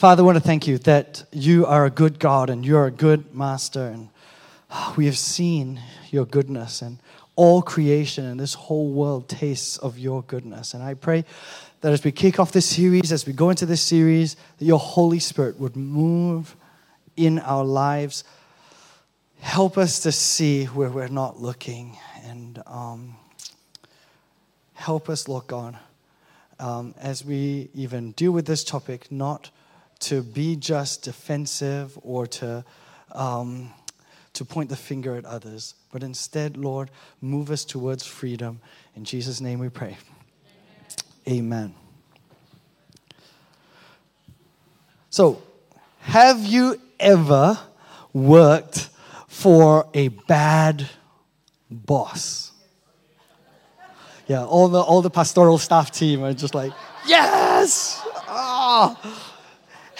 Father, I want to thank you that you are a good God and you're a good master. And we have seen your goodness, and all creation and this whole world tastes of your goodness. And I pray that as we kick off this series, as we go into this series, that your Holy Spirit would move in our lives. Help us to see where we're not looking and um, help us, Lord God, um, as we even deal with this topic, not to be just defensive or to, um, to point the finger at others, but instead, Lord, move us towards freedom. In Jesus' name we pray. Amen. So, have you ever worked for a bad boss? Yeah, all the, all the pastoral staff team are just like, yes! Oh.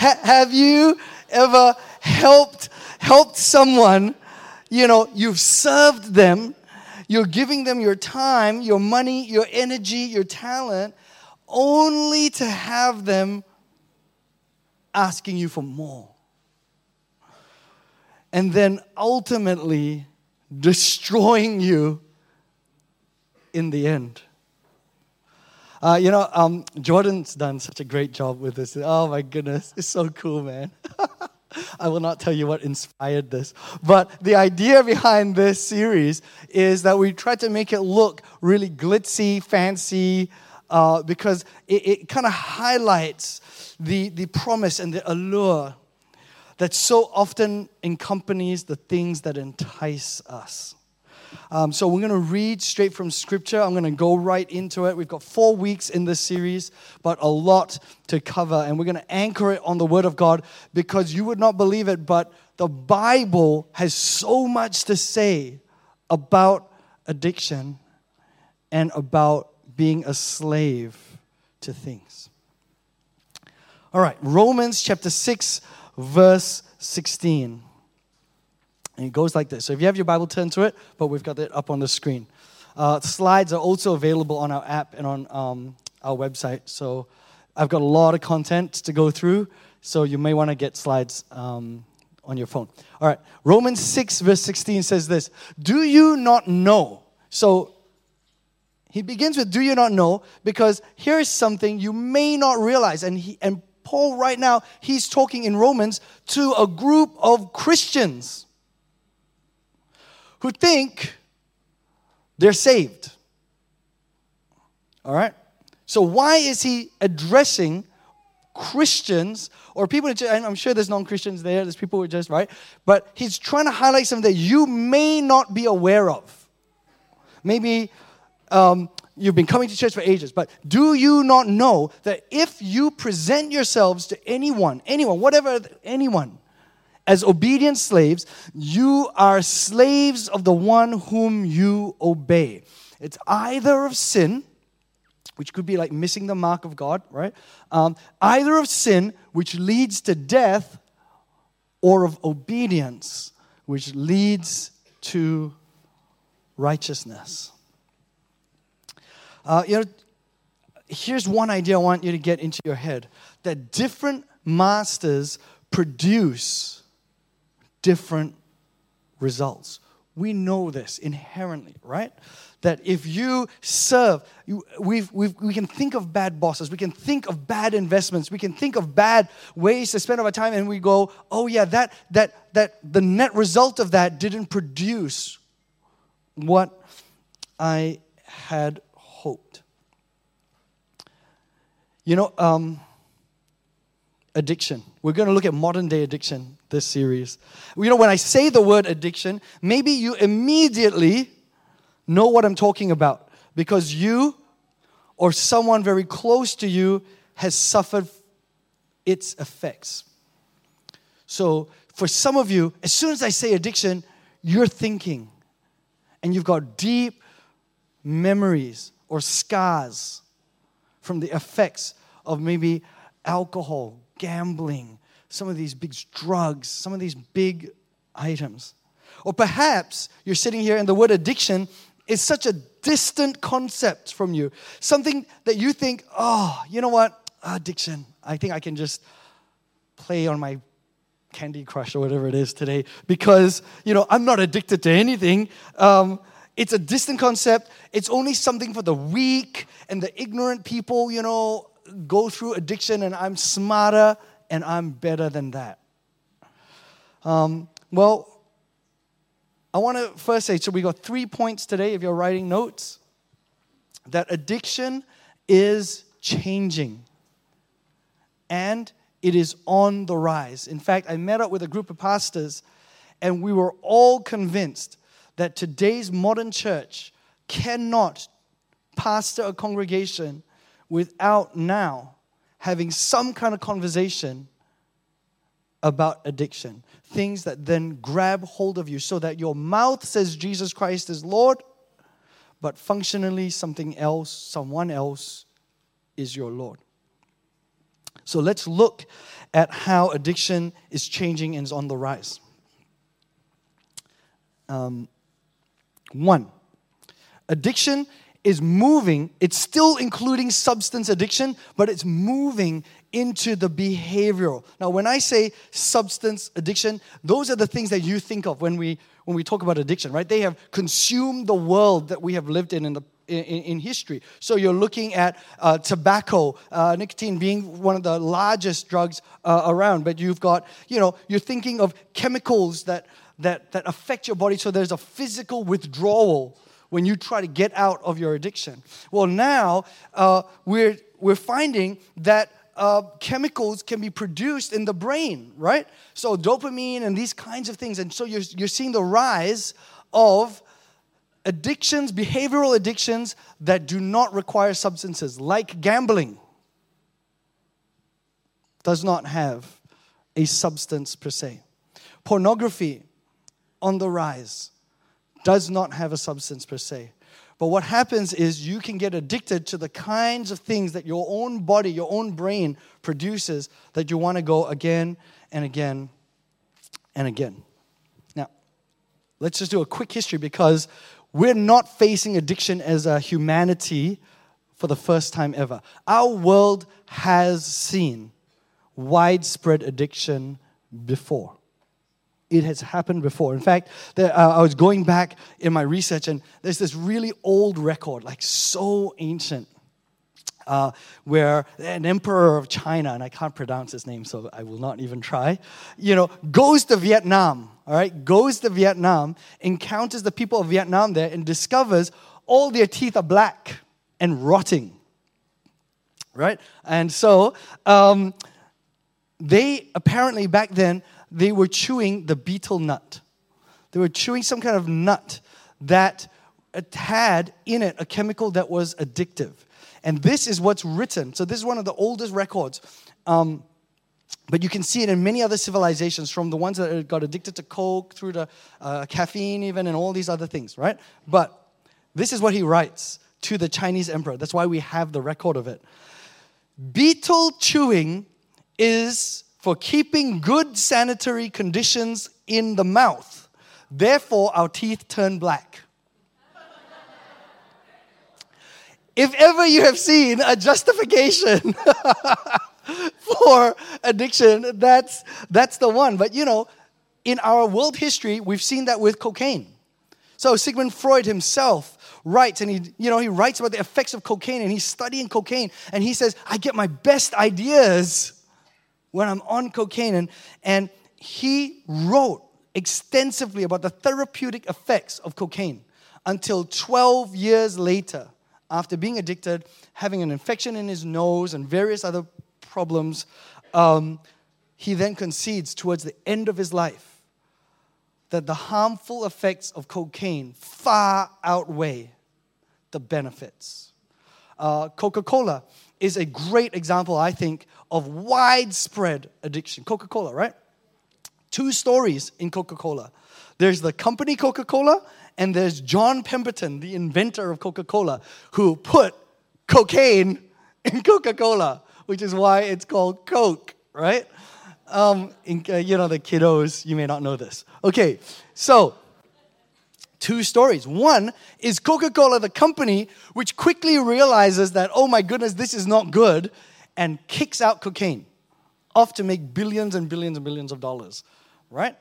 Ha- have you ever helped, helped someone, you know, you've served them, you're giving them your time, your money, your energy, your talent, only to have them asking you for more. And then ultimately destroying you in the end. Uh, you know, um, Jordan's done such a great job with this. Oh my goodness, it's so cool, man. I will not tell you what inspired this. But the idea behind this series is that we try to make it look really glitzy, fancy, uh, because it, it kind of highlights the, the promise and the allure that so often accompanies the things that entice us. Um, so we're going to read straight from Scripture. I'm going to go right into it. We've got four weeks in this series, but a lot to cover. And we're going to anchor it on the Word of God because you would not believe it, but the Bible has so much to say about addiction and about being a slave to things. All right, Romans chapter 6, verse 16. And it goes like this. So if you have your Bible, turn to it, but we've got it up on the screen. Uh, slides are also available on our app and on um, our website. So I've got a lot of content to go through, so you may want to get slides um, on your phone. All right, Romans 6, verse 16 says this Do you not know? So he begins with, Do you not know? Because here's something you may not realize. And, he, and Paul, right now, he's talking in Romans to a group of Christians who think they're saved. All right? So, why is he addressing Christians or people, I'm sure there's non Christians there, there's people who are just, right? But he's trying to highlight something that you may not be aware of. Maybe um, you've been coming to church for ages, but do you not know that if you present yourselves to anyone, anyone, whatever, anyone, as obedient slaves, you are slaves of the one whom you obey. It's either of sin, which could be like missing the mark of God, right? Um, either of sin, which leads to death, or of obedience, which leads to righteousness. Uh, you know, here's one idea I want you to get into your head that different masters produce different results. We know this inherently, right? That if you serve, you, we've, we've, we can think of bad bosses, we can think of bad investments, we can think of bad ways to spend our time, and we go, oh yeah, that, that, that the net result of that didn't produce what I had hoped. You know, um, addiction. We're going to look at modern day addiction this series. You know, when I say the word addiction, maybe you immediately know what I'm talking about because you or someone very close to you has suffered its effects. So, for some of you, as soon as I say addiction, you're thinking, and you've got deep memories or scars from the effects of maybe alcohol, gambling, some of these big drugs, some of these big items. Or perhaps you're sitting here and the word addiction is such a distant concept from you. Something that you think, oh, you know what? Addiction. I think I can just play on my Candy Crush or whatever it is today because, you know, I'm not addicted to anything. Um, it's a distant concept. It's only something for the weak and the ignorant people, you know, go through addiction and I'm smarter and I'm better than that. Um, well, I want to first say so we got three points today if you're writing notes that addiction is changing and it is on the rise. In fact, I met up with a group of pastors, and we were all convinced that today's modern church cannot pastor a congregation without now having some kind of conversation about addiction. Things that then grab hold of you so that your mouth says Jesus Christ is Lord, but functionally something else, someone else is your Lord. So let's look at how addiction is changing and is on the rise. Um, one, addiction is moving, it's still including substance addiction, but it's moving into the behavioral. Now, when I say substance addiction, those are the things that you think of when we when we talk about addiction, right? They have consumed the world that we have lived in in the in, in history. So you're looking at uh, tobacco, uh, nicotine being one of the largest drugs uh, around, but you've got, you know, you're thinking of chemicals that, that, that affect your body. So there's a physical withdrawal when you try to get out of your addiction. Well, now uh, we're, we're finding that uh, chemicals can be produced in the brain, right? So dopamine and these kinds of things. And so you're, you're seeing the rise of addictions, behavioral addictions that do not require substances, like gambling, does not have a substance per se. Pornography on the rise does not have a substance per se. But what happens is you can get addicted to the kinds of things that your own body, your own brain produces that you want to go again and again and again. Now, let's just do a quick history because we're not facing addiction as a humanity for the first time ever. Our world has seen widespread addiction before. It has happened before. In fact, uh, I was going back in my research, and there's this really old record, like so ancient, uh, where an emperor of China, and I can't pronounce his name, so I will not even try, you know, goes to Vietnam all right, goes to Vietnam, encounters the people of Vietnam there, and discovers all their teeth are black and rotting. Right? And so, um, they apparently back then, they were chewing the betel nut. They were chewing some kind of nut that had in it a chemical that was addictive. And this is what's written. So, this is one of the oldest records. Um, but you can see it in many other civilizations, from the ones that got addicted to coke through to uh, caffeine, even, and all these other things, right? But this is what he writes to the Chinese emperor. That's why we have the record of it. Betel chewing is for keeping good sanitary conditions in the mouth. Therefore, our teeth turn black. if ever you have seen a justification for addiction, that's, that's the one. But you know, in our world history, we've seen that with cocaine. So Sigmund Freud himself writes, and he, you know, he writes about the effects of cocaine, and he's studying cocaine, and he says, I get my best ideas when I'm on cocaine. And, and he wrote extensively about the therapeutic effects of cocaine until 12 years later, after being addicted, having an infection in his nose and various other problems, um, he then concedes towards the end of his life that the harmful effects of cocaine far outweigh the benefits. Uh, Coca Cola is a great example, I think, of widespread addiction. Coca Cola, right? Two stories in Coca Cola there's the company Coca Cola, and there's John Pemberton, the inventor of Coca Cola, who put cocaine in Coca Cola which is why it's called Coke, right? Um, in, uh, you know, the kiddos, you may not know this. Okay, so two stories. One is Coca Cola, the company, which quickly realizes that, oh my goodness, this is not good, and kicks out cocaine. off to make billions and billions and billions of dollars, right?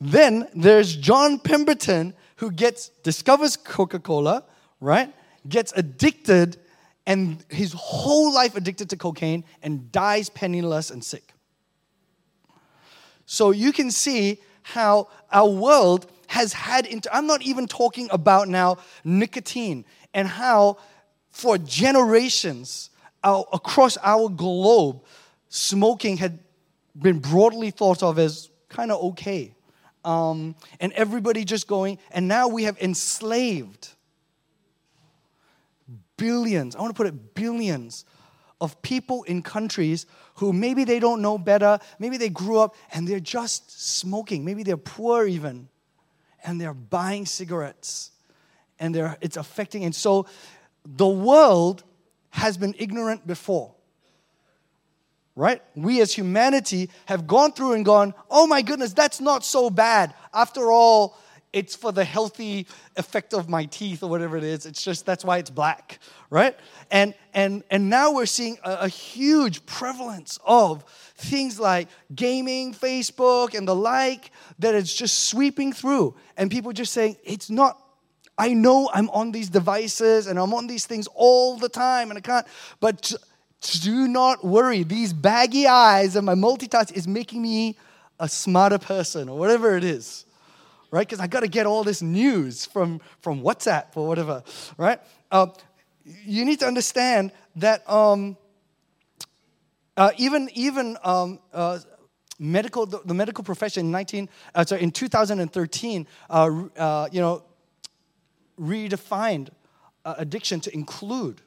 Then there's John Pemberton who gets discovers Coca-Cola, right? Gets addicted and his whole life addicted to cocaine and dies penniless and sick. So you can see how our world has had into I'm not even talking about now nicotine and how for generations our, across our globe smoking had been broadly thought of as kind of okay. Um, and everybody just going, and now we have enslaved billions, I want to put it billions of people in countries who maybe they don't know better, maybe they grew up and they're just smoking, maybe they're poor even, and they're buying cigarettes and they're, it's affecting. And so the world has been ignorant before. Right? We as humanity have gone through and gone, oh my goodness, that's not so bad. After all, it's for the healthy effect of my teeth or whatever it is. It's just that's why it's black, right? And and and now we're seeing a, a huge prevalence of things like gaming, Facebook, and the like that it's just sweeping through, and people just saying it's not. I know I'm on these devices and I'm on these things all the time, and I can't. But do not worry. These baggy eyes and my multitask is making me a smarter person or whatever it is right? Because I got to get all this news from, from WhatsApp or whatever, right? Uh, you need to understand that um, uh, even even um, uh, medical the, medical profession in 19 uh, sorry in 2013 uh, uh, you know redefined addiction to include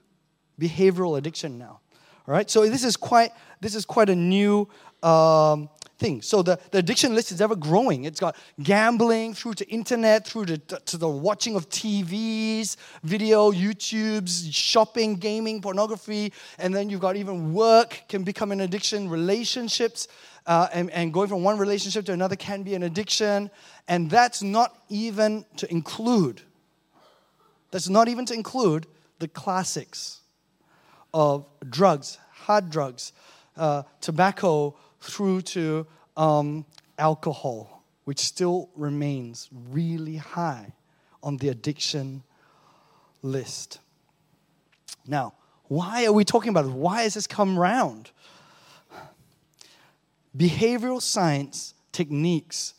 behavioral addiction now all right so this is quite this is quite a new um, things. So the, the addiction list is ever growing. It's got gambling through to internet, through to, to the watching of TVs, video, YouTubes, shopping, gaming, pornography, and then you've got even work can become an addiction, relationships, uh, and, and going from one relationship to another can be an addiction. And that's not even to include, that's not even to include the classics of drugs, hard drugs, uh, tobacco, through to um, alcohol, which still remains really high on the addiction list. Now, why are we talking about it? Why has this come round? Behavioral science techniques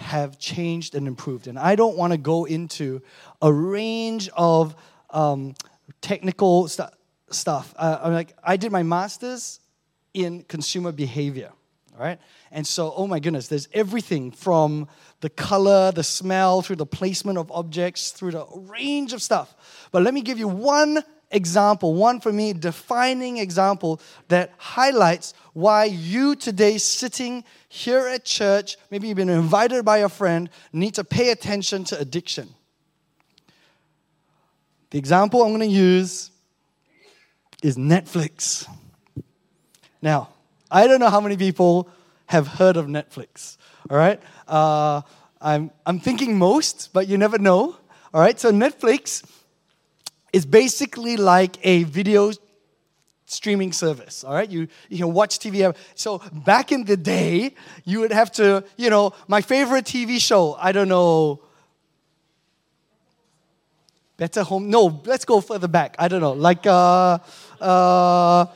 have changed and improved. And I don't want to go into a range of um, technical st- stuff. Uh, I'm like, I did my master's in consumer behavior right? And so, oh my goodness, there's everything from the color, the smell, through the placement of objects, through the range of stuff. But let me give you one example, one for me defining example that highlights why you today sitting here at church, maybe you've been invited by a friend, need to pay attention to addiction. The example I'm going to use is Netflix. Now, I don't know how many people have heard of Netflix. All right? Uh, I'm, I'm thinking most, but you never know. All right? So, Netflix is basically like a video streaming service. All right? You, you can watch TV. So, back in the day, you would have to, you know, my favorite TV show, I don't know. Better Home. No, let's go further back. I don't know. Like, uh, uh,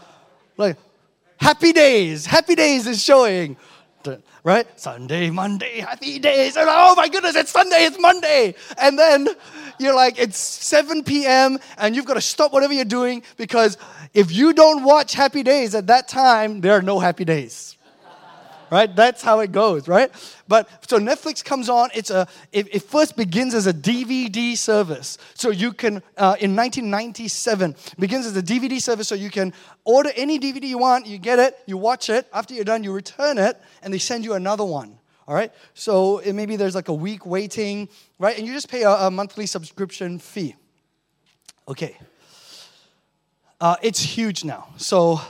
like Happy Days. Happy Days is showing. Right? Sunday, Monday, happy days. And oh my goodness, it's Sunday, it's Monday. And then you're like, it's 7 p.m. and you've got to stop whatever you're doing because if you don't watch Happy Days at that time, there are no happy days right? That's how it goes, right? But so Netflix comes on. It's a it, it first begins as a DVD service. So you can uh, in 1997 begins as a DVD service. So you can order any DVD you want. You get it. You watch it. After you're done, you return it, and they send you another one. All right. So it, maybe there's like a week waiting, right? And you just pay a, a monthly subscription fee. Okay. Uh, it's huge now. So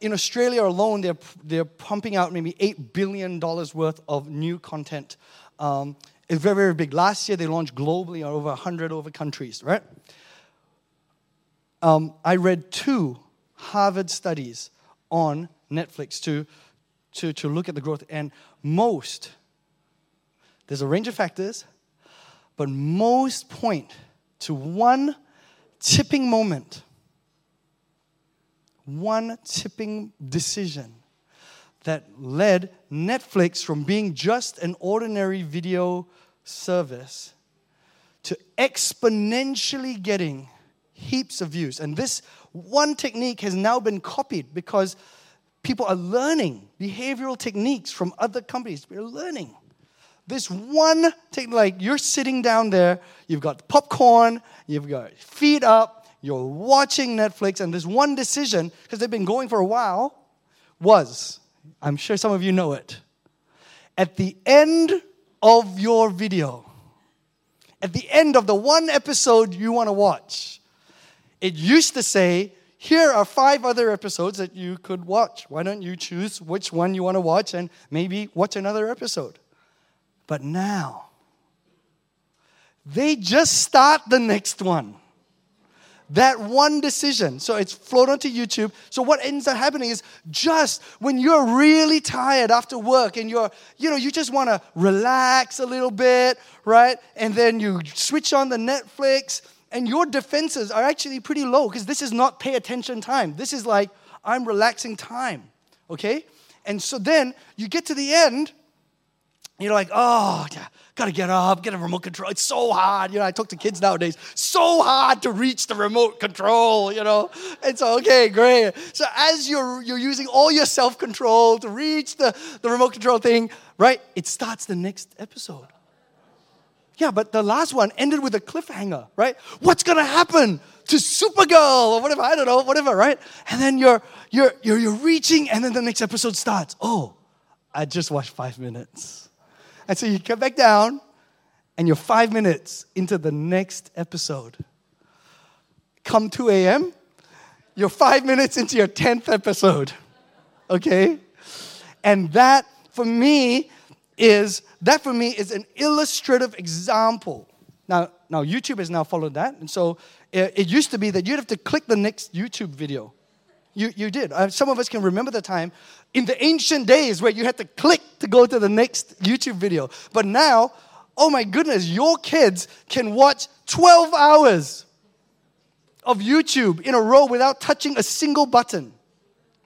in Australia alone, they're, they're pumping out maybe $8 billion worth of new content. Um, it's very, very big. Last year, they launched globally in over 100 over countries, right? Um, I read two Harvard studies on Netflix to, to, to look at the growth. And most, there's a range of factors, but most point to one tipping moment, one tipping decision that led Netflix from being just an ordinary video service to exponentially getting heaps of views. And this one technique has now been copied because people are learning behavioral techniques from other companies. We're learning. This one thing, like you're sitting down there, you've got popcorn, you've got feet up, you're watching Netflix, and this one decision, because they've been going for a while, was I'm sure some of you know it. At the end of your video, at the end of the one episode you want to watch, it used to say, here are five other episodes that you could watch. Why don't you choose which one you want to watch and maybe watch another episode? But now, they just start the next one. That one decision. So it's flown onto YouTube. So what ends up happening is just when you're really tired after work and you're, you know, you just want to relax a little bit, right? And then you switch on the Netflix and your defenses are actually pretty low because this is not pay attention time. This is like, I'm relaxing time, okay? And so then you get to the end you're like, oh, yeah, gotta get up, get a remote control. It's so hard. You know, I talk to kids nowadays, so hard to reach the remote control, you know. It's okay, great. So as you're you're using all your self-control to reach the, the remote control thing, right? It starts the next episode. Yeah, but the last one ended with a cliffhanger, right? What's gonna happen to Supergirl or whatever? I don't know, whatever, right? And then you're you're you're, you're reaching, and then the next episode starts. Oh, I just watched five minutes. And so you come back down, and you're five minutes into the next episode. Come 2 a.m., you're five minutes into your 10th episode. Okay? And that, for me, is that for me is an illustrative example. Now, now YouTube has now followed that, and so it, it used to be that you'd have to click the next YouTube video. You, you did. Uh, some of us can remember the time in the ancient days where you had to click to go to the next YouTube video. But now, oh my goodness, your kids can watch 12 hours of YouTube in a row without touching a single button.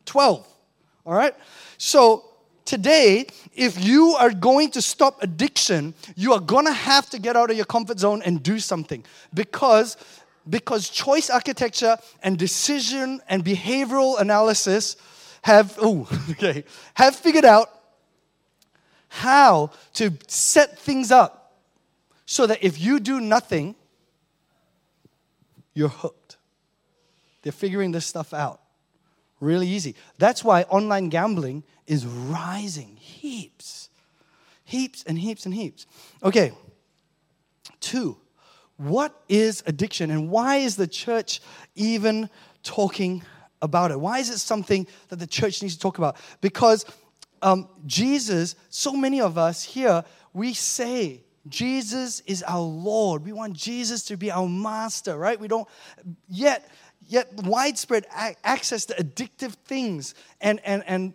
12. All right? So, today, if you are going to stop addiction, you are going to have to get out of your comfort zone and do something because because choice architecture and decision and behavioral analysis have oh okay have figured out how to set things up so that if you do nothing you're hooked. They're figuring this stuff out really easy. That's why online gambling is rising heaps. Heaps and heaps and heaps. Okay two what is addiction and why is the church even talking about it? Why is it something that the church needs to talk about? Because um, Jesus, so many of us here, we say Jesus is our Lord. We want Jesus to be our master, right? We don't yet yet widespread access to addictive things and and and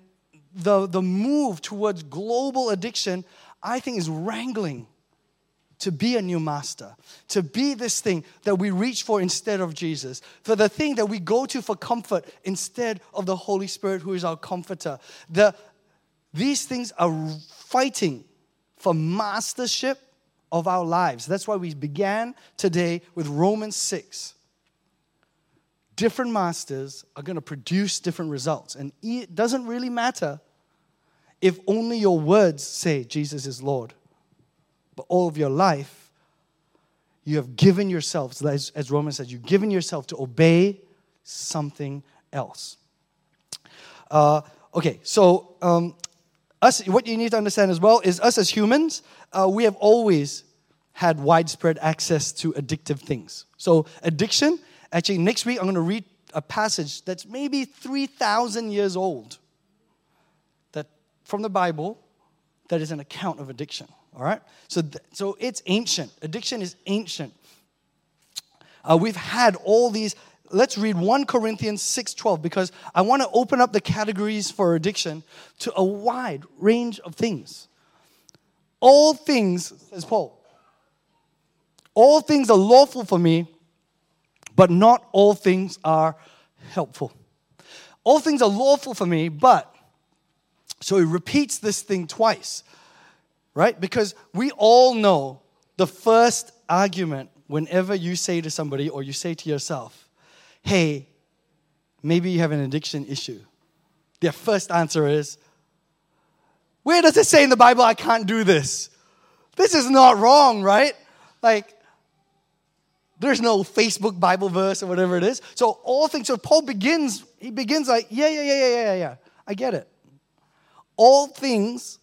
the the move towards global addiction, I think, is wrangling to be a new master, to be this thing that we reach for instead of Jesus, for the thing that we go to for comfort instead of the Holy Spirit who is our comforter. The, these things are fighting for mastership of our lives. That's why we began today with Romans 6. Different masters are going to produce different results. And it doesn't really matter if only your words say Jesus is Lord but all of your life, you have given yourself, as, as Romans says, you've given yourself to obey something else. Uh, okay, so um, us, what you need to understand as well is us as humans, uh, we have always had widespread access to addictive things. So, addiction, actually, next week I'm going to read a passage that's maybe 3,000 years old that from the Bible that is an account of addiction. All right? So, th- so it's ancient. Addiction is ancient. Uh, we've had all these let's read 1 Corinthians 6:12 because I want to open up the categories for addiction to a wide range of things. All things, says Paul, all things are lawful for me, but not all things are helpful. All things are lawful for me, but so he repeats this thing twice, right? Because we all know the first argument whenever you say to somebody or you say to yourself, hey, maybe you have an addiction issue. Their first answer is, where does it say in the Bible I can't do this? This is not wrong, right? Like, there's no Facebook Bible verse or whatever it is. So all things, so Paul begins, he begins like, yeah, yeah, yeah, yeah, yeah, yeah. I get it. All things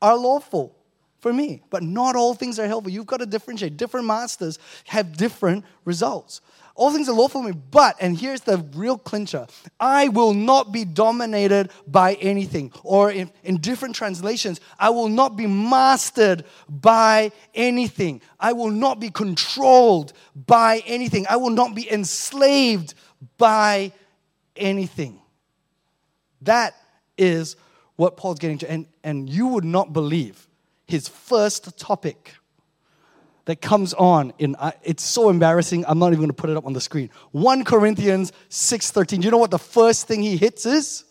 are lawful for me, but not all things are helpful. You've got to differentiate. Different masters have different results. All things are lawful for me, but, and here's the real clincher I will not be dominated by anything. Or in, in different translations, I will not be mastered by anything. I will not be controlled by anything. I will not be enslaved by anything. That is what Paul's getting to. And, and you would not believe his first topic that comes on in it's so embarrassing i'm not even going to put it up on the screen. 1 corinthians 6.13 you know what the first thing he hits is?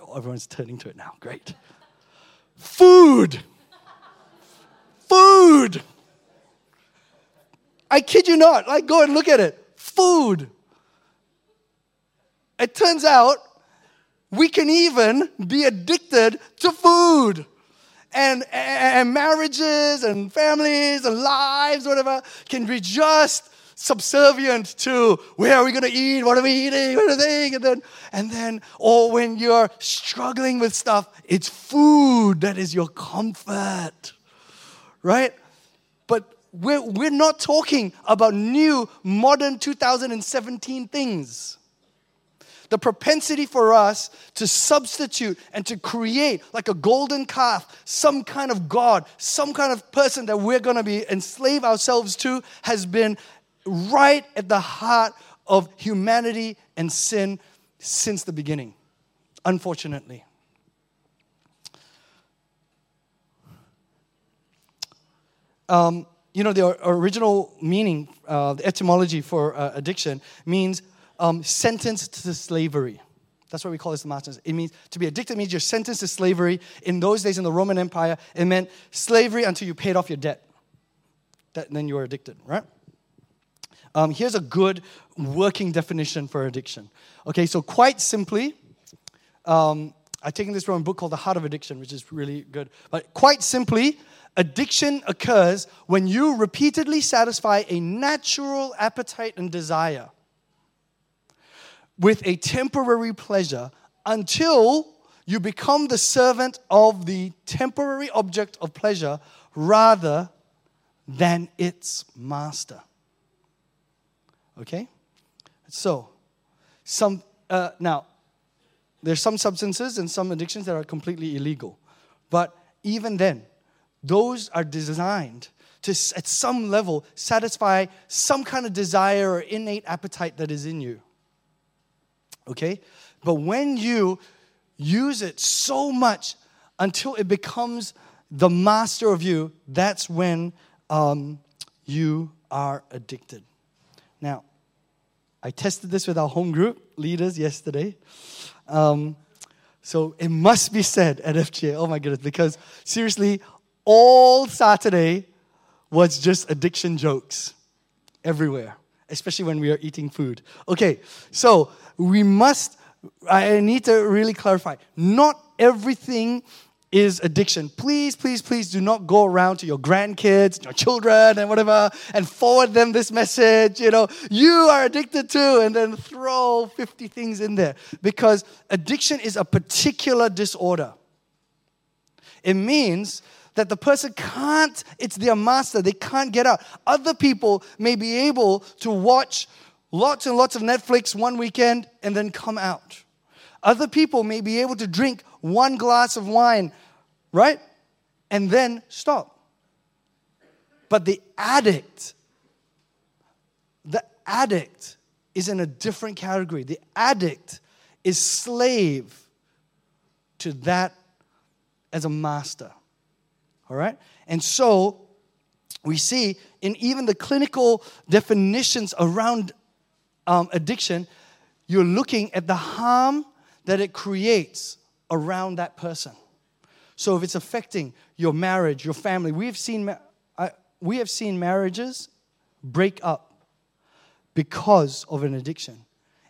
Oh, everyone's turning to it now. Great. Food. Food. I kid you not. Like go and look at it. Food. It turns out we can even be addicted to food and, and marriages and families and lives, whatever, can be just subservient to where are we going to eat, what are we eating, what are they, and then, and then, or when you're struggling with stuff, it's food that is your comfort, right? But we're, we're not talking about new, modern 2017 things the propensity for us to substitute and to create like a golden calf, some kind of God, some kind of person that we're going to be enslave ourselves to has been right at the heart of humanity and sin since the beginning, unfortunately. Um, you know, the original meaning, uh, the etymology for uh, addiction means um, sentenced to slavery. That's what we call this the masters. It means to be addicted means you're sentenced to slavery. In those days in the Roman Empire, it meant slavery until you paid off your debt. That, then you were addicted, right? Um, here's a good working definition for addiction. Okay, so quite simply, um, I've taken this from a book called The Heart of Addiction, which is really good. But quite simply, addiction occurs when you repeatedly satisfy a natural appetite and desire with a temporary pleasure until you become the servant of the temporary object of pleasure rather than its master. Okay? So, some, uh, now, there's some substances and some addictions that are completely illegal. But even then, those are designed to, at some level, satisfy some kind of desire or innate appetite that is in you okay? But when you use it so much until it becomes the master of you, that's when um, you are addicted. Now, I tested this with our home group leaders yesterday. Um, so it must be said at FGA, oh my goodness, because seriously, all Saturday was just addiction jokes everywhere especially when we are eating food. Okay, so we must, I need to really clarify not everything is addiction. Please, please, please do not go around to your grandkids, your children, and whatever, and forward them this message. You know, you are addicted to, and then throw 50 things in there. Because addiction is a particular disorder. It means that the person can't, it's their master, they can't get out. Other people may be able to watch lots and lots of Netflix one weekend and then come out. Other people may be able to drink one glass of wine, right? And then stop. But the addict the addict is in a different category. The addict is slave to that as a master. All right? And so we see in even the clinical definitions around um, addiction, you're looking at the harm that it creates around that person. So if it's affecting your marriage, your family, we have seen, we have seen marriages break up because of an addiction.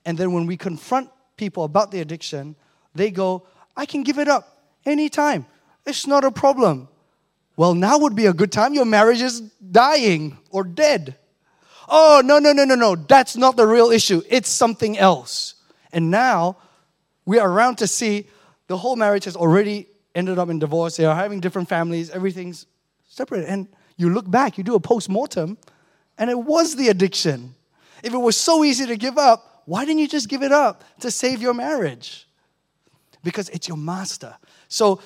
And then when we confront people about the addiction, they go, I can give it up anytime. It's not a problem. Well, now would be a good time. Your marriage is dying or dead. Oh, no, no, no, no, no. That's not the real issue. It's something else. And now we are around to see the whole marriage has already ended up in divorce. They are having different families. Everything's separate. And you look back, you do a post mortem, and it was the addiction. If it was so easy to give up, why didn't you just give it up to save your marriage? Because it's your master. So,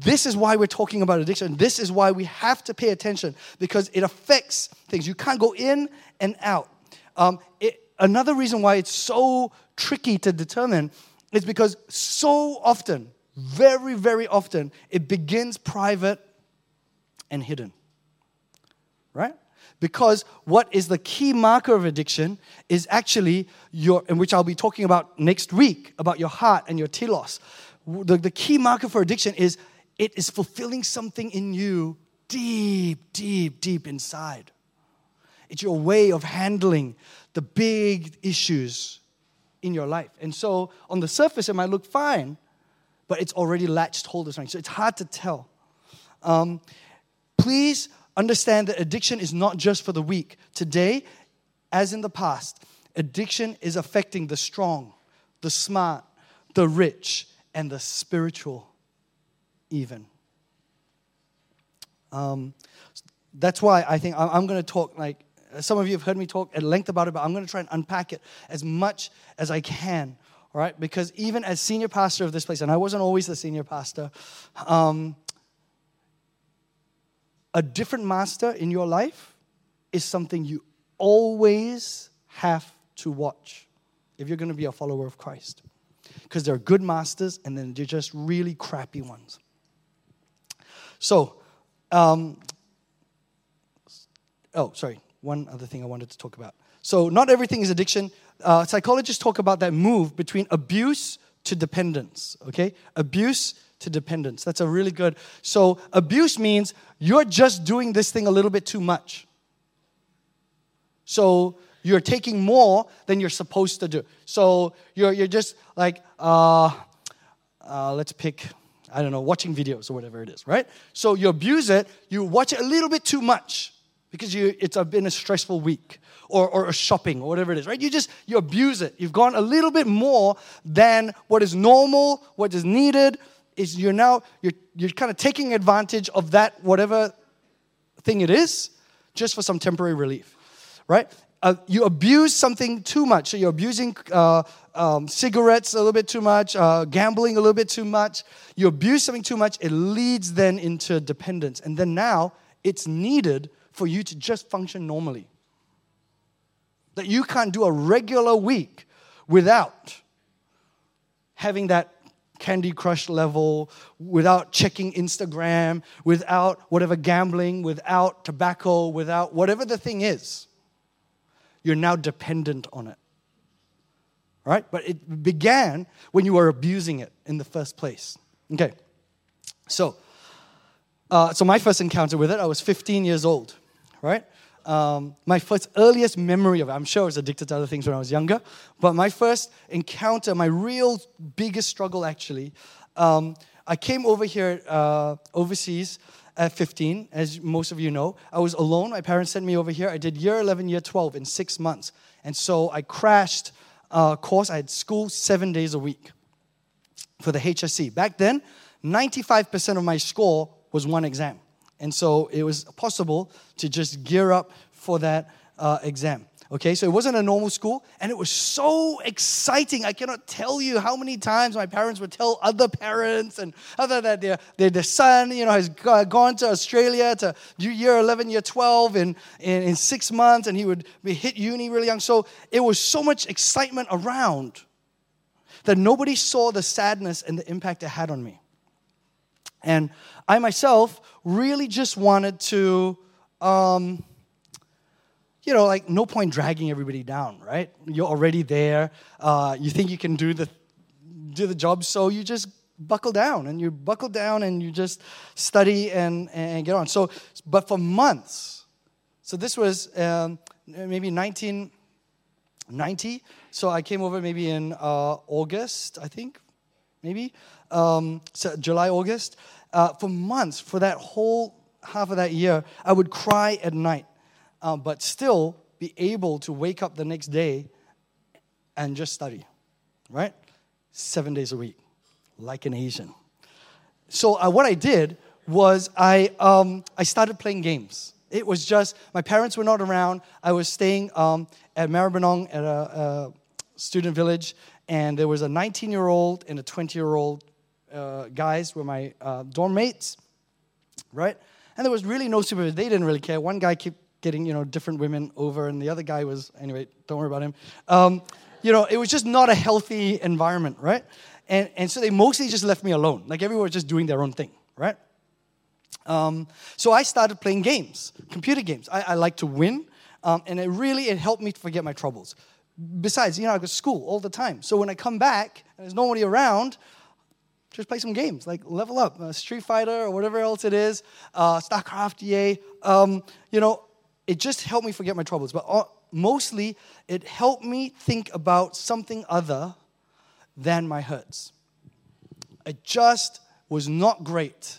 this is why we're talking about addiction. This is why we have to pay attention because it affects things. You can't go in and out. Um, it, another reason why it's so tricky to determine is because so often, very, very often, it begins private and hidden. Right? Because what is the key marker of addiction is actually your, and which I'll be talking about next week, about your heart and your telos. The, the key marker for addiction is it is fulfilling something in you deep, deep, deep inside. It's your way of handling the big issues in your life. And so on the surface, it might look fine, but it's already latched hold of something. So it's hard to tell. Um, please understand that addiction is not just for the weak. Today, as in the past, addiction is affecting the strong, the smart, the rich, and the spiritual even. Um, that's why I think I'm going to talk like some of you have heard me talk at length about it, but I'm going to try and unpack it as much as I can, all right? Because even as senior pastor of this place, and I wasn't always the senior pastor, um, a different master in your life is something you always have to watch if you're going to be a follower of Christ. Because there are good masters and then they're just really crappy ones. So, um, oh, sorry, one other thing I wanted to talk about. So, not everything is addiction. Uh, psychologists talk about that move between abuse to dependence, okay? Abuse to dependence. That's a really good. So, abuse means you're just doing this thing a little bit too much. So, you're taking more than you're supposed to do. So, you're, you're just like, uh, uh, let's pick I don't know, watching videos or whatever it is, right? So you abuse it, you watch it a little bit too much because you, it's been a stressful week or, or shopping or whatever it is, right? You just, you abuse it. You've gone a little bit more than what is normal, what is needed, is you're now, you're, you're kind of taking advantage of that, whatever thing it is, just for some temporary relief, right? Uh, you abuse something too much. So you're abusing uh, um, cigarettes a little bit too much, uh, gambling a little bit too much. You abuse something too much, it leads then into dependence. And then now it's needed for you to just function normally. That you can't do a regular week without having that Candy Crush level, without checking Instagram, without whatever gambling, without tobacco, without whatever the thing is. You're now dependent on it right? But it began when you were abusing it in the first place. Okay, so uh, so my first encounter with it, I was 15 years old, right? Um, my first earliest memory of it, I'm sure I was addicted to other things when I was younger, but my first encounter, my real biggest struggle actually, um, I came over here uh, overseas at 15, as most of you know. I was alone. My parents sent me over here. I did year 11, year 12 in six months. And so I crashed uh, course, I had school seven days a week for the HSC. Back then, 95% of my score was one exam. And so it was possible to just gear up for that uh, exam. Okay, so it wasn't a normal school, and it was so exciting. I cannot tell you how many times my parents would tell other parents and other that their, their, their son, you know, has gone to Australia to do year 11, year 12 in, in, in six months, and he would be hit uni really young. So it was so much excitement around that nobody saw the sadness and the impact it had on me. And I myself really just wanted to. Um, you know, like no point dragging everybody down, right? You're already there. Uh, you think you can do the do the job, so you just buckle down and you buckle down and you just study and, and get on. So, but for months, so this was um, maybe 1990. So I came over maybe in uh, August, I think, maybe um, so July, August. Uh, for months, for that whole half of that year, I would cry at night um, but still be able to wake up the next day and just study, right? Seven days a week, like an Asian. So uh, what I did was I, um, I started playing games. It was just, my parents were not around. I was staying um, at Maribyrnong at a, a, student village, and there was a 19 year old and a 20 year old uh, guys were my uh, dorm mates, right? And there was really no supervision. They didn't really care. One guy kept getting you know different women over, and the other guy was anyway. Don't worry about him. Um, you know, it was just not a healthy environment, right? And and so they mostly just left me alone. Like everyone was just doing their own thing, right? Um, so I started playing games, computer games. I, I like to win, um, and it really it helped me to forget my troubles. Besides, you know, I go to school all the time. So when I come back and there's nobody around, just play some games, like level up, uh, Street Fighter or whatever else it is, uh, StarCraft, EA. Um, you know, it just helped me forget my troubles. But mostly, it helped me think about something other than my hurts. It just was not great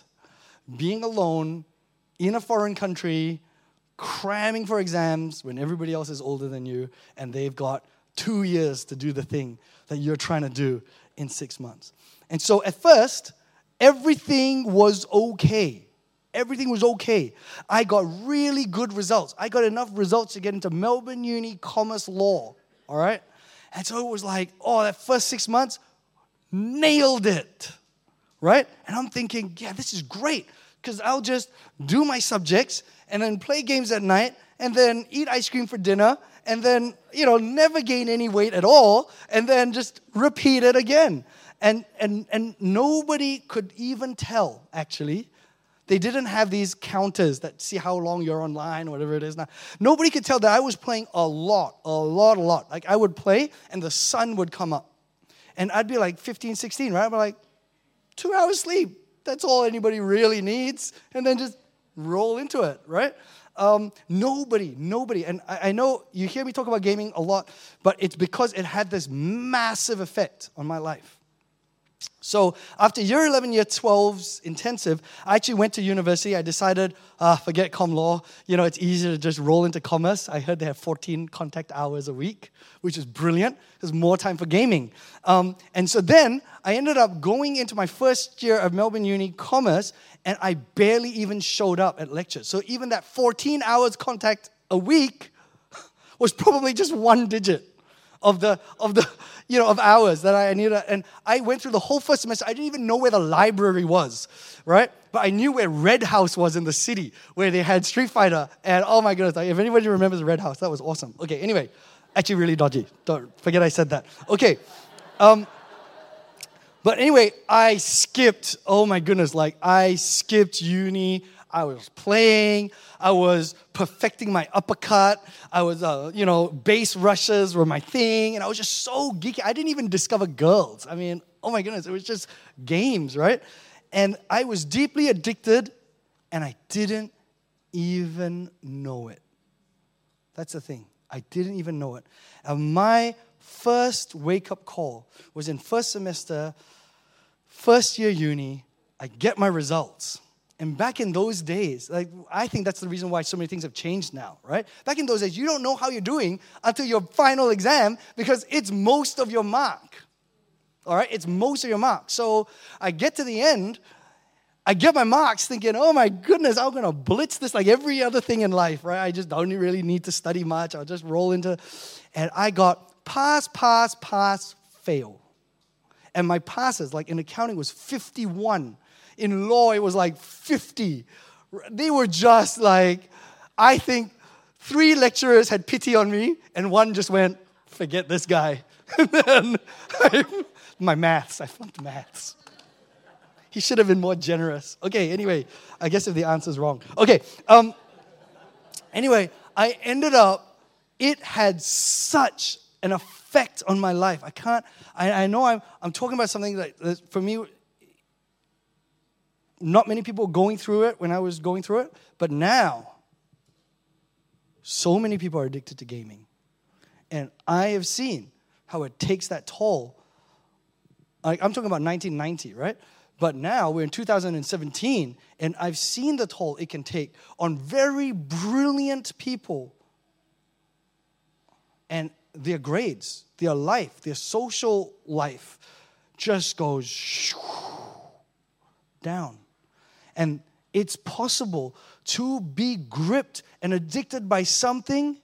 being alone in a foreign country, cramming for exams when everybody else is older than you and they've got two years to do the thing that you're trying to do in six months. And so at first, everything was okay everything was okay. I got really good results. I got enough results to get into Melbourne Uni Commerce Law, all right? And so it was like, oh, that first six months, nailed it, right? And I'm thinking, yeah, this is great because I'll just do my subjects and then play games at night and then eat ice cream for dinner and then, you know, never gain any weight at all and then just repeat it again. And, and, and nobody could even tell, actually, they didn't have these counters that see how long you're online, whatever it is now. Nobody could tell that I was playing a lot, a lot, a lot. Like I would play and the sun would come up. And I'd be like 15, 16, right? I'd be like, two hours sleep. That's all anybody really needs. And then just roll into it, right? Um, nobody, nobody. And I, I know you hear me talk about gaming a lot, but it's because it had this massive effect on my life. So after year 11, year 12's intensive, I actually went to university. I decided, uh, forget com law. You know, it's easier to just roll into commerce. I heard they have 14 contact hours a week, which is brilliant. There's more time for gaming. Um, and so then I ended up going into my first year of Melbourne Uni Commerce, and I barely even showed up at lectures. So even that 14 hours contact a week was probably just one digit of the of the you know of hours that I needed. And I went through the whole first semester. I didn't even know where the library was, right? But I knew where Red House was in the city, where they had Street Fighter. And oh my goodness, like, if anybody remembers Red House, that was awesome. Okay, anyway, actually really dodgy. Don't forget I said that. Okay. Um, but anyway, I skipped, oh my goodness, like I skipped uni. I was playing, I was perfecting my uppercut, I was, uh, you know, base rushes were my thing, and I was just so geeky. I didn't even discover girls. I mean, oh my goodness, it was just games, right? And I was deeply addicted, and I didn't even know it. That's the thing. I didn't even know it. And my first wake up call was in first semester, first year uni. I get my results. And back in those days, like I think that's the reason why so many things have changed now, right? Back in those days, you don't know how you're doing until your final exam because it's most of your mark. All right, it's most of your mark. So I get to the end, I get my marks thinking, oh my goodness, I'm to blitz this like every other thing in life, right? I just don't really need to study much. I'll just roll into, and I got pass, pass, pass, fail. And my passes, like in accounting, was 51. In law, it was like 50. They were just like, I think three lecturers had pity on me, and one just went, forget this guy. and then I, my maths, I flunked maths. He should have been more generous. Okay, anyway, I guess if the answer is wrong. Okay, um, anyway, I ended up, it had such an effect on my life. I can't, I, I know I'm, I'm talking about something that, for me, not many people going through it when I was going through it, but now, so many people are addicted to gaming. And I have seen how it takes that toll. Like, I'm talking about 1990, right? But now we're in 2017, and I've seen the toll it can take on very brilliant people and their grades, their life, their social life just goes down. And it's possible to be gripped and addicted by something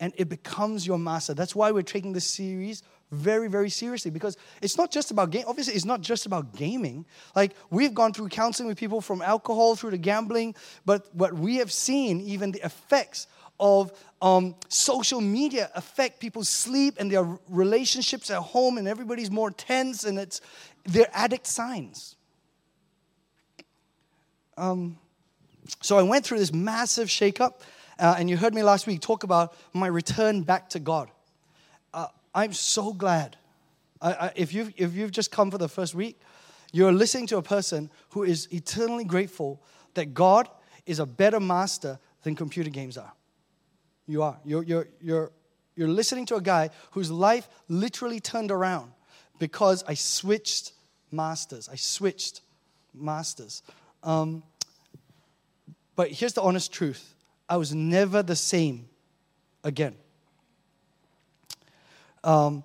and it becomes your master. That's why we're taking this series very, very seriously because it's not just about game. Obviously, it's not just about gaming. Like we've gone through counseling with people from alcohol through to gambling, but what we have seen, even the effects of um, social media affect people's sleep and their relationships at home, and everybody's more tense, and it's they're addict signs. Um, so I went through this massive shakeup, uh, and you heard me last week talk about my return back to God. I'm so glad. I, I, if, you've, if you've just come for the first week, you're listening to a person who is eternally grateful that God is a better master than computer games are. You are. You're, you're, you're, you're listening to a guy whose life literally turned around because I switched masters. I switched masters. Um, but here's the honest truth I was never the same again um,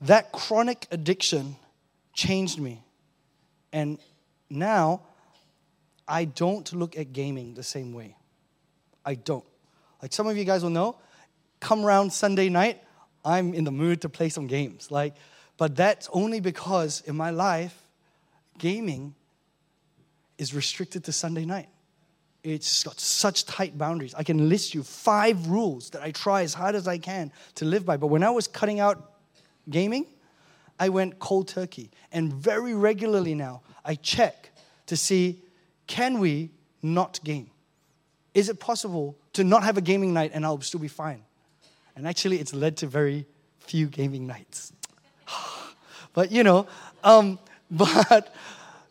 that chronic addiction changed me. And now I don't look at gaming the same way. I don't. Like some of you guys will know, come around Sunday night, I'm in the mood to play some games. Like, but that's only because in my life, gaming is restricted to Sunday night. It's got such tight boundaries. I can list you five rules that I try as hard as I can to live by. But when I was cutting out gaming, I went cold turkey. And very regularly now, I check to see can we not game? Is it possible to not have a gaming night and I'll still be fine? And actually, it's led to very few gaming nights. but you know, um, but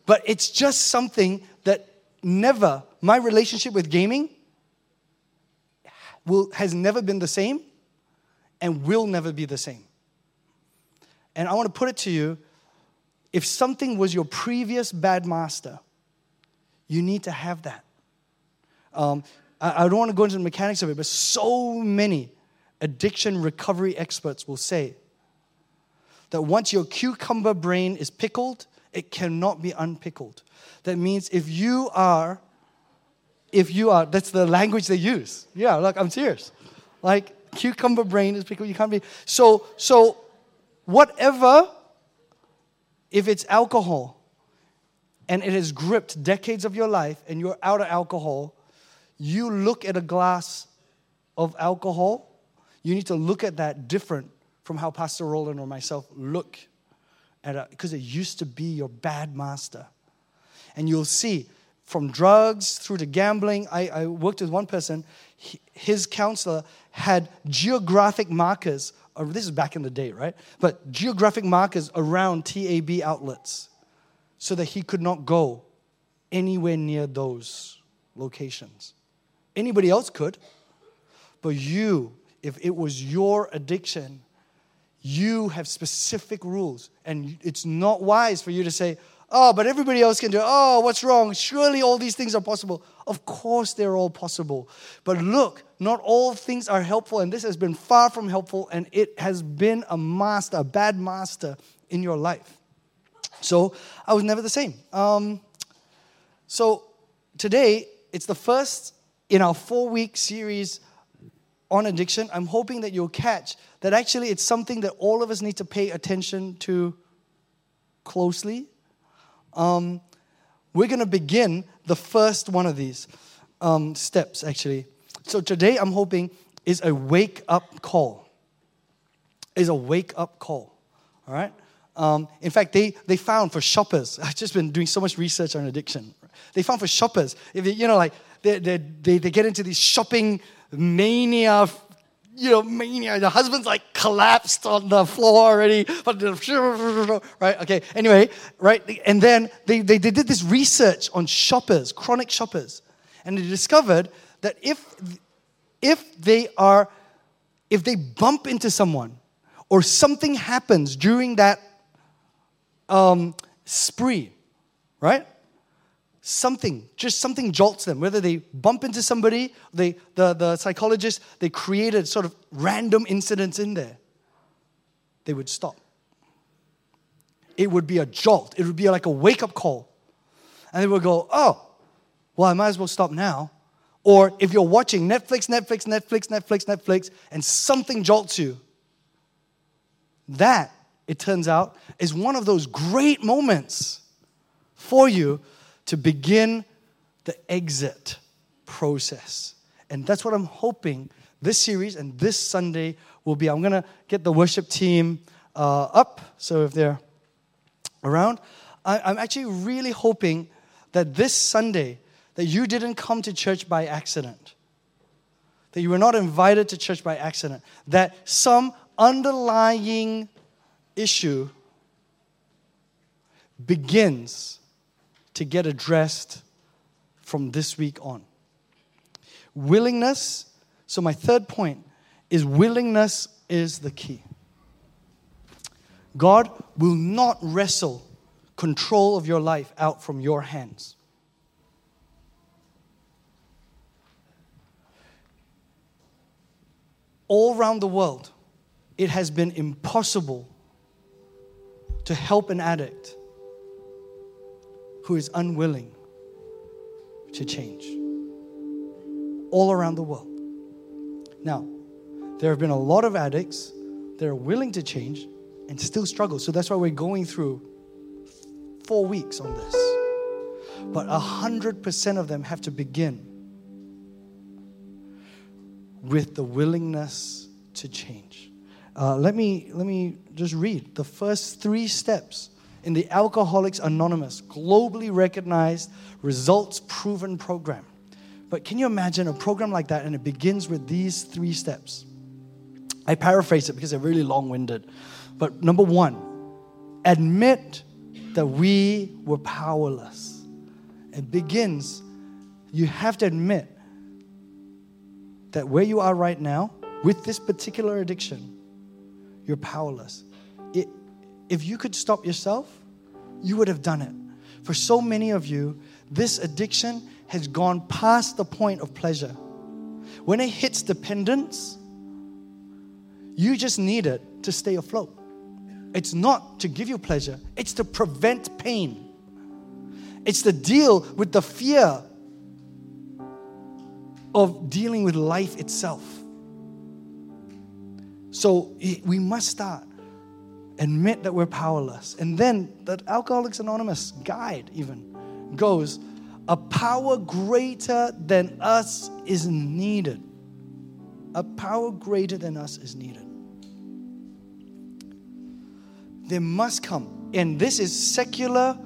but it's just something that never, my relationship with gaming will, has never been the same and will never be the same. And I want to put it to you if something was your previous bad master, you need to have that. Um, I, I don't want to go into the mechanics of it, but so many addiction recovery experts will say that once your cucumber brain is pickled, it cannot be unpickled. That means if you are, if you are, that's the language they use. Yeah, like I'm serious. Like cucumber brain is pickled, you can't be. So, so whatever, if it's alcohol and it has gripped decades of your life and you're out of alcohol, you look at a glass of alcohol, you need to look at that different from how Pastor Roland or myself look because it used to be your bad master. And you'll see from drugs through to gambling. I, I worked with one person, he, his counselor had geographic markers. Or this is back in the day, right? But geographic markers around TAB outlets so that he could not go anywhere near those locations. Anybody else could, but you, if it was your addiction, you have specific rules. And it's not wise for you to say, oh, but everybody else can do it. Oh, what's wrong? Surely all these things are possible. Of course, they're all possible. But look, not all things are helpful, and this has been far from helpful, and it has been a master, a bad master in your life. So I was never the same. Um, So today, it's the first in our four week series on addiction. I'm hoping that you'll catch that actually it's something that all of us need to pay attention to closely. Um, we're going to begin the first one of these um, steps, actually. So today, I'm hoping is a wake up call. Is a wake up call. All right? Um, in fact, they, they found for shoppers, I've just been doing so much research on addiction. They found for shoppers, if you, you know, like they, they, they, they get into these shopping mania, you know, mania. The husband's like collapsed on the floor already, but right? Okay, anyway, right? And then they, they, they did this research on shoppers, chronic shoppers, and they discovered that if, if they are, if they bump into someone or something happens during that um, spree, right? Something, just something jolts them. Whether they bump into somebody, they, the, the psychologist, they created sort of random incidents in there. They would stop. It would be a jolt. It would be like a wake up call. And they would go, oh, well, I might as well stop now. Or if you're watching Netflix, Netflix, Netflix, Netflix, Netflix, and something jolts you, that it turns out, is one of those great moments for you to begin the exit process. And that's what I'm hoping this series and this Sunday will be. I'm going to get the worship team uh, up, so if they're around, I, I'm actually really hoping that this Sunday that you didn't come to church by accident that you were not invited to church by accident, that some underlying issue begins to get addressed from this week on. Willingness, so my third point is willingness is the key. God will not wrestle control of your life out from your hands. All around the world, it has been impossible to help an addict who is unwilling to change all around the world. Now, there have been a lot of addicts that are willing to change and still struggle. So that's why we're going through four weeks on this. But 100% of them have to begin with the willingness to change. Uh, let, me, let me just read the first three steps in the Alcoholics Anonymous globally recognized results proven program. But can you imagine a program like that and it begins with these three steps? I paraphrase it because they're really long winded. But number one, admit that we were powerless. It begins, you have to admit that where you are right now with this particular addiction, you're powerless. If you could stop yourself, you would have done it. For so many of you, this addiction has gone past the point of pleasure. When it hits dependence, you just need it to stay afloat. It's not to give you pleasure, it's to prevent pain. It's to deal with the fear of dealing with life itself. So we must start. Admit that we're powerless. And then the Alcoholics Anonymous guide even goes, a power greater than us is needed. A power greater than us is needed. There must come. And this is secular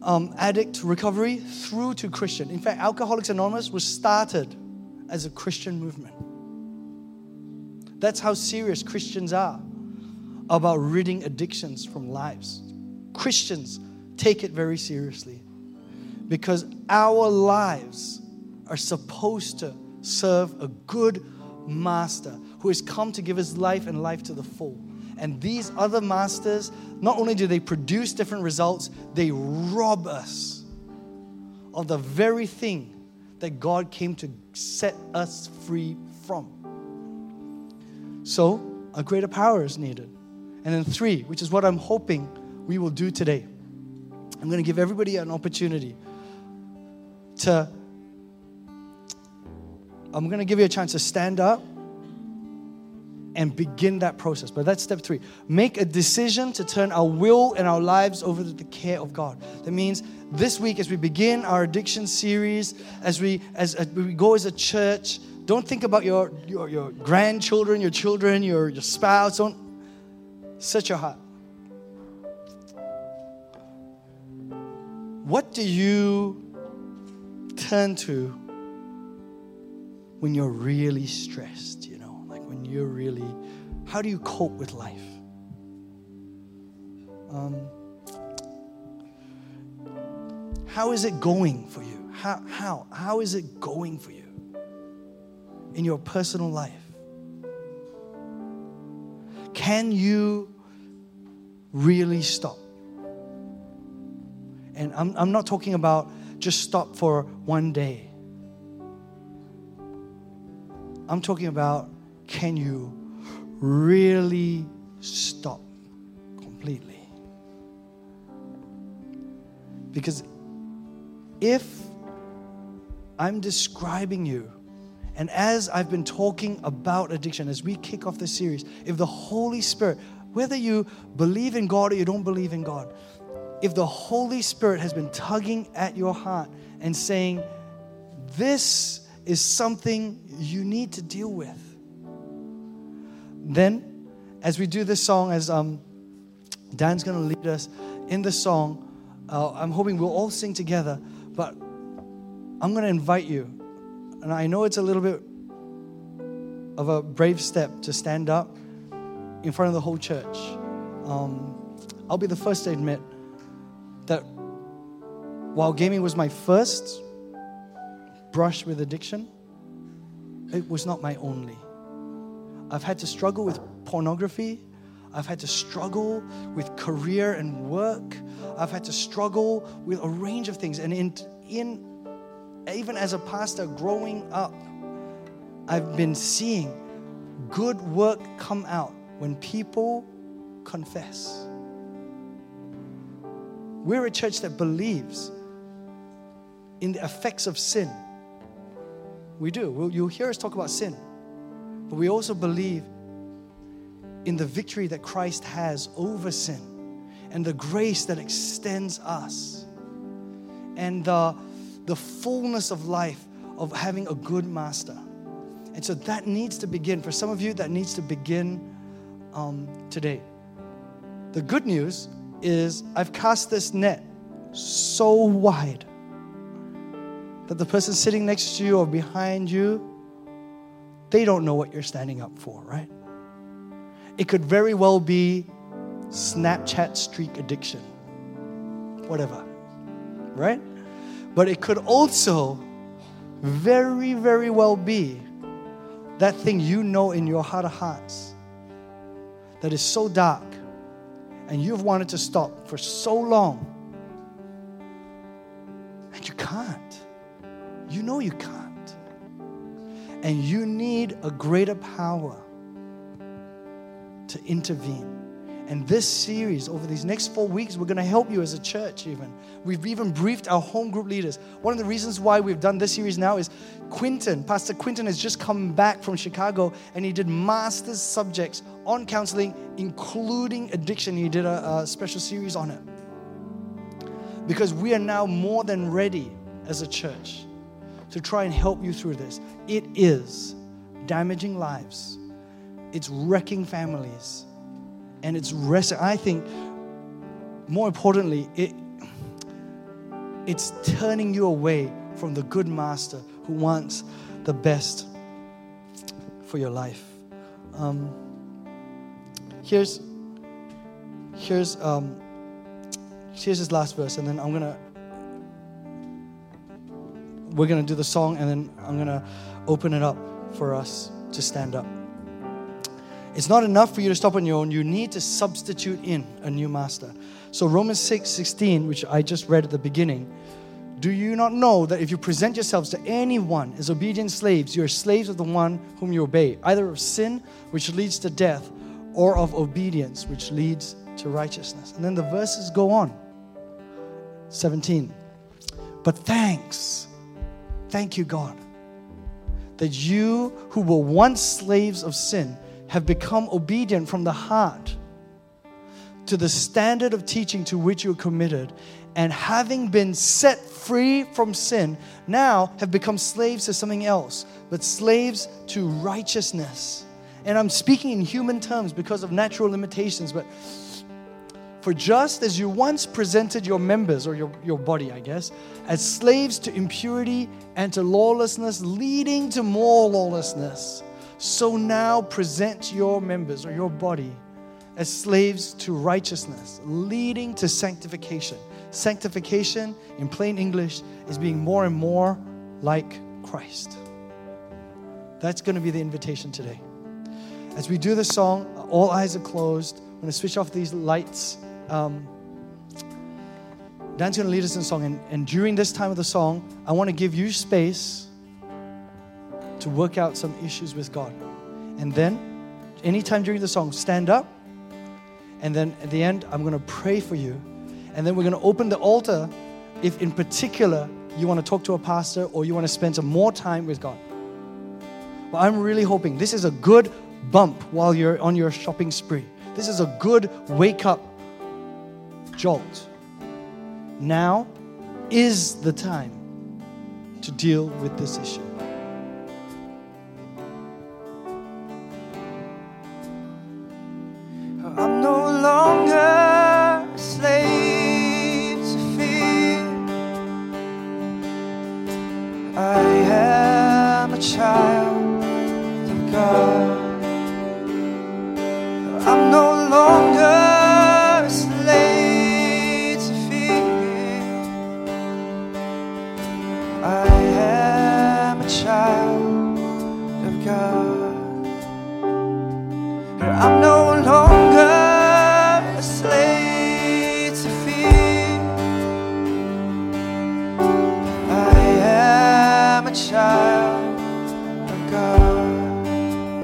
um, addict recovery through to Christian. In fact, Alcoholics Anonymous was started as a Christian movement. That's how serious Christians are about ridding addictions from lives. Christians take it very seriously because our lives are supposed to serve a good master who has come to give his life and life to the full. And these other masters, not only do they produce different results, they rob us of the very thing that God came to set us free from. So, a greater power is needed. And then, three, which is what I'm hoping we will do today. I'm going to give everybody an opportunity to, I'm going to give you a chance to stand up and begin that process. But that's step three. Make a decision to turn our will and our lives over to the care of God. That means this week, as we begin our addiction series, as we as, as we go as a church, don't think about your, your, your grandchildren, your children, your, your spouse. Don't set your heart. What do you turn to when you're really stressed, you know, like when you're really, how do you cope with life? Um, how is it going for you? How, how, how is it going for you in your personal life? Can you really stop? And I'm, I'm not talking about just stop for one day. I'm talking about can you really stop completely? Because if I'm describing you, and as I've been talking about addiction, as we kick off this series, if the Holy Spirit, whether you believe in God or you don't believe in God, if the Holy Spirit has been tugging at your heart and saying, This is something you need to deal with, then as we do this song, as um, Dan's going to lead us in the song, uh, I'm hoping we'll all sing together, but I'm going to invite you. And I know it's a little bit of a brave step to stand up in front of the whole church. Um, I'll be the first to admit that while gaming was my first brush with addiction, it was not my only. I've had to struggle with pornography. I've had to struggle with career and work. I've had to struggle with a range of things. And in, in even as a pastor growing up, I've been seeing good work come out when people confess. We're a church that believes in the effects of sin. We do. You'll hear us talk about sin. But we also believe in the victory that Christ has over sin and the grace that extends us and the, the fullness of life of having a good master. And so that needs to begin. For some of you, that needs to begin um, today. The good news is I've cast this net so wide that the person sitting next to you or behind you, they don't know what you're standing up for, right? It could very well be Snapchat streak addiction, whatever, right? But it could also very, very well be that thing you know in your heart of hearts that is so dark and you've wanted to stop for so long and you can't. You know you can't. And you need a greater power to intervene. And this series, over these next four weeks, we're going to help you as a church, even. We've even briefed our home group leaders. One of the reasons why we've done this series now is Quinton, Pastor Quinton, has just come back from Chicago and he did master's subjects on counseling, including addiction. He did a, a special series on it. Because we are now more than ready as a church to try and help you through this. It is damaging lives, it's wrecking families and it's resting. I think more importantly, it it's turning you away from the good master who wants the best for your life. Um, here's here's um, here's this last verse, and then I'm gonna we're gonna do the song, and then I'm gonna open it up for us to stand up. It's not enough for you to stop on your own. You need to substitute in a new master. So Romans 6 16, which I just read at the beginning, do you not know that if you present yourselves to anyone as obedient slaves, you are slaves of the one whom you obey, either of sin, which leads to death, or of obedience, which leads to righteousness? And then the verses go on. 17. But thanks, thank you, God, that you who were once slaves of sin have become obedient from the heart to the standard of teaching to which you are committed, and having been set free from sin, now have become slaves to something else, but slaves to righteousness. And I'm speaking in human terms because of natural limitations, but for just as you once presented your members, or your, your body, I guess, as slaves to impurity and to lawlessness, leading to more lawlessness, so now present your members or your body as slaves to righteousness, leading to sanctification. Sanctification, in plain English, is being more and more like Christ. That's going to be the invitation today. As we do the song, all eyes are closed. I'm going to switch off these lights. Um, Dan's going to lead us in song, and, and during this time of the song, I want to give you space to work out some issues with God. And then, anytime during the song, stand up. And then at the end, I'm going to pray for you. And then we're going to open the altar if, in particular, you want to talk to a pastor or you want to spend some more time with God. But I'm really hoping this is a good bump while you're on your shopping spree. This is a good wake up jolt. Now is the time to deal with this issue.